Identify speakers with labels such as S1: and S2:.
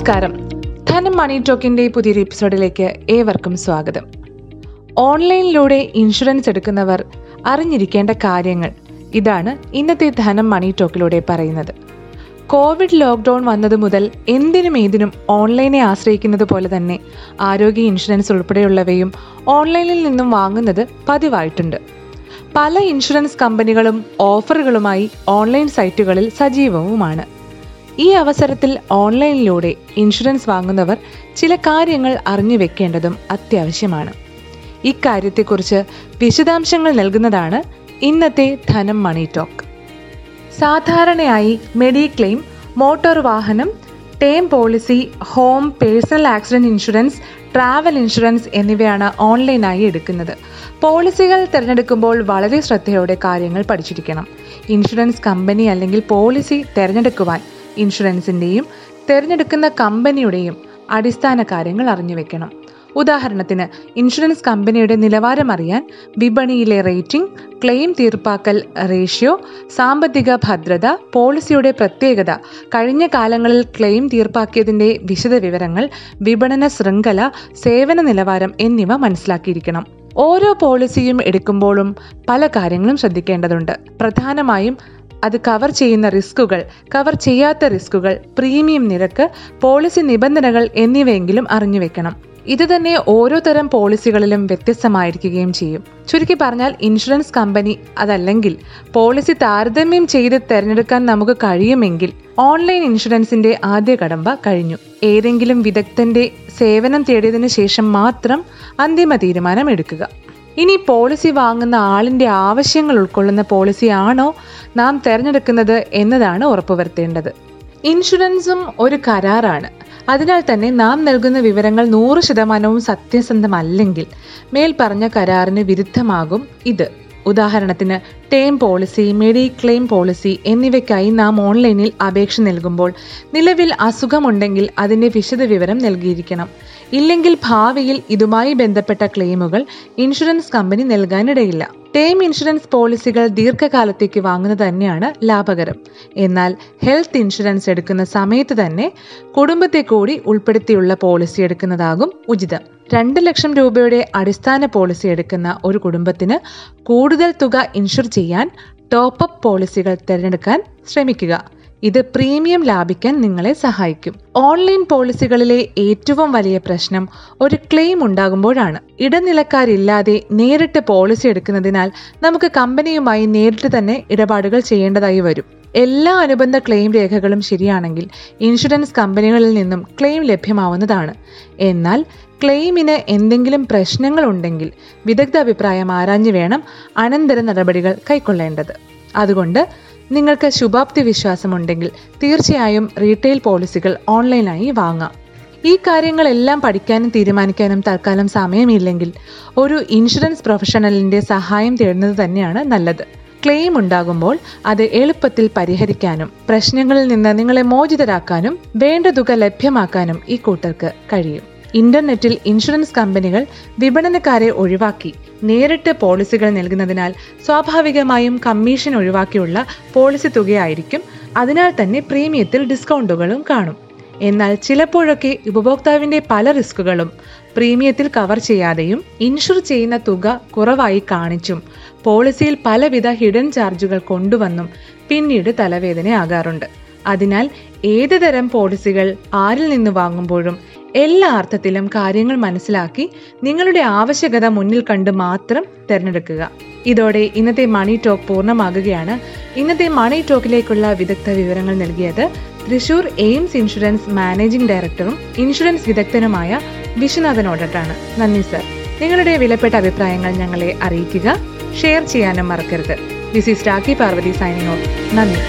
S1: നമസ്കാരം. ധനം മണി ടോക്കിന്റെ പുതിയൊരു എപ്പിസോഡിലേക്ക് ഏവർക്കും സ്വാഗതം. ഓൺലൈനിലൂടെ ഇൻഷുറൻസ് എടുക്കുന്നവർ അറിഞ്ഞിരിക്കേണ്ട കാര്യങ്ങൾ. ഇതാണ് ഇന്നത്തെ ധനം മണി ടോക്കിലൂടെ പറയുന്നത്. കോവിഡ് ലോക്ക്ഡൌൺ വന്നത് മുതൽ എന്തിനും ഏതിനും ഓൺലൈനെ ആശ്രയിക്കുന്നത് പോലെ തന്നെ ആരോഗ്യ ഇൻഷുറൻസ് ഉൾപ്പെടെയുള്ളവയും ഓൺലൈനിൽ നിന്നും വാങ്ങുന്നത് പതിവായിട്ടുണ്ട്. പല ഇൻഷുറൻസ് കമ്പനികളും ഓഫറുകളുമായി ഓൺലൈൻ സൈറ്റുകളിൽ സജീവവുമാണ്. ഈ അവസരത്തിൽ ഓൺലൈനിലൂടെ ഇൻഷുറൻസ് വാങ്ങുന്നവർ ചില കാര്യങ്ങൾ അറിഞ്ഞു വെക്കേണ്ടതും അത്യാവശ്യമാണ്. ഇക്കാര്യത്തെക്കുറിച്ച് വിശദാംശങ്ങൾ നൽകുന്നതാണ് ഇന്നത്തെ ധനം മണി ടോക്ക്. സാധാരണയായി മെഡിക്ലെയിം മോട്ടോർ വാഹനം term policy home personal accident insurance travel insurance എന്നിവയാണ് ഓൺലൈനായി എടുക്കുന്നത്. പോളിസികൾ തിരഞ്ഞെടുക്കുമ്പോൾ വളരെ ശ്രദ്ധയോടെ കാര്യങ്ങൾ പഠിച്ചിരിക്കണം. ഇൻഷുറൻസ് കമ്പനി അല്ലെങ്കിൽ പോളിസി തിരഞ്ഞെടുക്കുവാൻ ഇൻഷുറൻസിന്റെയും തിരഞ്ഞെടുക്കുന്ന കമ്പനിയുടെയും അടിസ്ഥാന കാര്യങ്ങൾ അറിഞ്ഞു വെക്കണം. ഉദാഹരണത്തിന് ഇൻഷുറൻസ് കമ്പനിയുടെ നിലവാരം അറിയാൻ വിപണിയിലെ റേറ്റിംഗ് ക്ലെയിം തീർപ്പാക്കൽ റേഷ്യോ സാമ്പത്തിക ഭദ്രത പോളിസിയുടെ പ്രത്യേകത കഴിഞ്ഞ കാലങ്ങളിൽ ക്ലെയിം തീർപ്പാക്കിയതിന്റെ വിശദവിവരങ്ങൾ വിപണന ശൃംഖല സേവന നിലവാരം എന്നിവ മനസ്സിലാക്കിയിരിക്കണം. ഓരോ പോളിസിയും എടുക്കുമ്പോഴും പല കാര്യങ്ങളും ശ്രദ്ധിക്കേണ്ടതുണ്ട്. പ്രധാനമായും അത് കവർ ചെയ്യുന്ന റിസ്കുകൾ കവർ ചെയ്യാത്ത റിസ്കുകൾ പ്രീമിയം നിരക്ക് പോളിസി നിബന്ധനകൾ എന്നിവയെങ്കിലും അറിഞ്ഞു വെക്കണം. ഇത് തന്നെ ഓരോ തരം പോളിസികളിലും വ്യത്യസ്തമായിരിക്കുകയും ചെയ്യും. ചുരുക്കി പറഞ്ഞാൽ ഇൻഷുറൻസ് കമ്പനി അതല്ലെങ്കിൽ പോളിസി താരതമ്യം ചെയ്ത് തിരഞ്ഞെടുക്കാൻ നമുക്ക് കഴിയുമെങ്കിൽ ഓൺലൈൻ ഇൻഷുറൻസിന്റെ ആദ്യ കടമ്പ കഴിഞ്ഞു. ഏതെങ്കിലും വിദഗ്ധന്റെ സേവനം തേടിയതിനു ശേഷം മാത്രം അന്തിമ തീരുമാനം എടുക്കുക. ഇനി പോളിസി വാങ്ങുന്ന ആളിന്റെ ആവശ്യങ്ങൾ ഉൾക്കൊള്ളുന്ന പോളിസിയാണോ നാം തിരഞ്ഞെടുക്കുന്നത് എന്നതാണ് ഉറപ്പുവരുത്തേണ്ടത്. ഇൻഷുറൻസും ഒരു കരാറാണ്. അതിനാൽ തന്നെ നാം നൽകുന്ന വിവരങ്ങൾ നൂറ് ശതമാനവും സത്യസന്ധമല്ലെങ്കിൽ മേൽപ്പറഞ്ഞ കരാറിന് വിരുദ്ധമാകും ഇത്. ഉദാഹരണത്തിന് term policy mediclaim policy എന്നിവയ്ക്കായി നാം ഓൺലൈനിൽ അപേക്ഷ നൽകുമ്പോൾ നിലവിൽ അസുഖമുണ്ടെങ്കിൽ അതിന്റെ വിശദവിവരം നൽകിയിരിക്കണം. ഇല്ലെങ്കിൽ ഭാവിയിൽ ഇതുമായി ബന്ധപ്പെട്ട ക്ലെയിമുകൾ ഇൻഷുറൻസ് കമ്പനി നൽകാനിടയില്ല. ടേം ഇൻഷുറൻസ് പോളിസികൾ ദീർഘകാലത്തേക്ക് വാങ്ങുന്നത് തന്നെയാണ് ലാഭകരം. എന്നാൽ ഹെൽത്ത് ഇൻഷുറൻസ് എടുക്കുന്ന സമയത്ത് തന്നെ കുടുംബത്തെ കൂടി ഉൾപ്പെടുത്തിയുള്ള പോളിസി എടുക്കുന്നതാകും ഉചിതം. രണ്ട് ലക്ഷം രൂപയുടെ അടിസ്ഥാന പോളിസി എടുക്കുന്ന ഒരു കുടുംബത്തിന് കൂടുതൽ തുക ഇൻഷുർ ചെയ്യാൻ ടോപ്പ് അപ്പ് പോളിസികൾ തിരഞ്ഞെടുക്കാൻ ശ്രമിക്കുക. ഇത് പ്രീമിയം ലാഭിക്കാൻ നിങ്ങളെ സഹായിക്കും. ഓൺലൈൻ പോളിസികളിലെ ഏറ്റവും വലിയ പ്രശ്നം ഒരു ക്ലെയിം ഉണ്ടാകുമ്പോഴാണ്. ഇടനിലക്കാരില്ലാതെ നേരിട്ട് പോളിസി എടുക്കുന്നതിനാൽ നമുക്ക് കമ്പനിയുമായി നേരിട്ട് തന്നെ ഇടപാടുകൾ ചെയ്യേണ്ടതായി വരും. എല്ലാ അനുബന്ധ ക്ലെയിം രേഖകളും ശരിയാണെങ്കിൽ ഇൻഷുറൻസ് കമ്പനികളിൽ നിന്നും ക്ലെയിം ലഭ്യമാവുന്നതാണ്. എന്നാൽ ക്ലെയിമിന് എന്തെങ്കിലും പ്രശ്നങ്ങൾ ഉണ്ടെങ്കിൽ വിദഗ്ധ അഭിപ്രായം ആരാഞ്ഞു വേണം അനന്തര നടപടികൾ കൈക്കൊള്ളേണ്ടത്. അതുകൊണ്ട് നിങ്ങൾക്ക് ശുഭാപ്തി വിശ്വാസമുണ്ടെങ്കിൽ തീർച്ചയായും റീറ്റെയിൽ പോളിസികൾ ഓൺലൈനായി വാങ്ങാം. ഈ കാര്യങ്ങളെല്ലാം പഠിക്കാനും തീരുമാനിക്കാനും തൽക്കാലം സമയമില്ലെങ്കിൽ ഒരു ഇൻഷുറൻസ് പ്രൊഫഷണലിന്റെ സഹായം തേടുന്നത് തന്നെയാണ് നല്ലത്. ക്ലെയിം ഉണ്ടാകുമ്പോൾ അത് എളുപ്പത്തിൽ പരിഹരിക്കാനും പ്രശ്നങ്ങളിൽ നിന്ന് നിങ്ങളെ മോചിതരാക്കാനും വേണ്ട തുക ലഭ്യമാക്കാനും ഈ കൂട്ടർക്ക് കഴിയും. ഇന്റർനെറ്റിൽ ഇൻഷുറൻസ് കമ്പനികൾ വിപണനക്കാരെ ഒഴിവാക്കി. നേരിട്ട് പോളിസികൾ നൽകുന്നതിനാൽ സ്വാഭാവികമായും കമ്മീഷൻ ഒഴിവാക്കിയുള്ള പോളിസി തുകയായിരിക്കും. അതിനാൽ തന്നെ പ്രീമിയത്തിൽ ഡിസ്കൗണ്ടുകളും കാണും. എന്നാൽ ചിലപ്പോഴൊക്കെ ഉപഭോക്താവിന്റെ പല റിസ്കുകളും പ്രീമിയത്തിൽ കവർ ചെയ്യാതെയും ഇൻഷുർ ചെയ്യുന്ന തുക കുറവായി കാണിച്ചും പോളിസിയിൽ പലവിധ ഹിഡൻ ചാർജുകൾ കൊണ്ടുവന്നും പിന്നീട് തലവേദനയാകാറുണ്ട്. അതിനാൽ ഏത് തരം പോളിസികൾ ആരിൽ നിന്ന് വാങ്ങുമ്പോഴും എല്ലാ അർത്ഥത്തിലും കാര്യങ്ങൾ മനസ്സിലാക്കി നിങ്ങളുടെ ആവശ്യകത മുന്നിൽ കണ്ട് മാത്രം തിരഞ്ഞെടുക്കുക. ഇതോടെ ഇന്നത്തെ മണി ടോക്ക് പൂർണമാകുകയാണ്. ഇന്നത്തെ മണി ടോക്കിലേക്കുള്ള വിദഗ്ധ വിവരങ്ങൾ നൽകിയത് തൃശൂർ എയിംസ് ഇൻഷുറൻസ് മാനേജിംഗ് ഡയറക്ടറും ഇൻഷുറൻസ് വിദഗ്ധനുമായ വിശ്വനാഥനോടട്ടാണ് നന്ദി സർ. നിങ്ങളുടെ വിലപ്പെട്ട അഭിപ്രായങ്ങൾ ഞങ്ങളെ അറിയിക്കുക. ഷെയർ ചെയ്യാനും മറക്കരുത്. This is Rakhi Parvathy signing off. നന്ദി.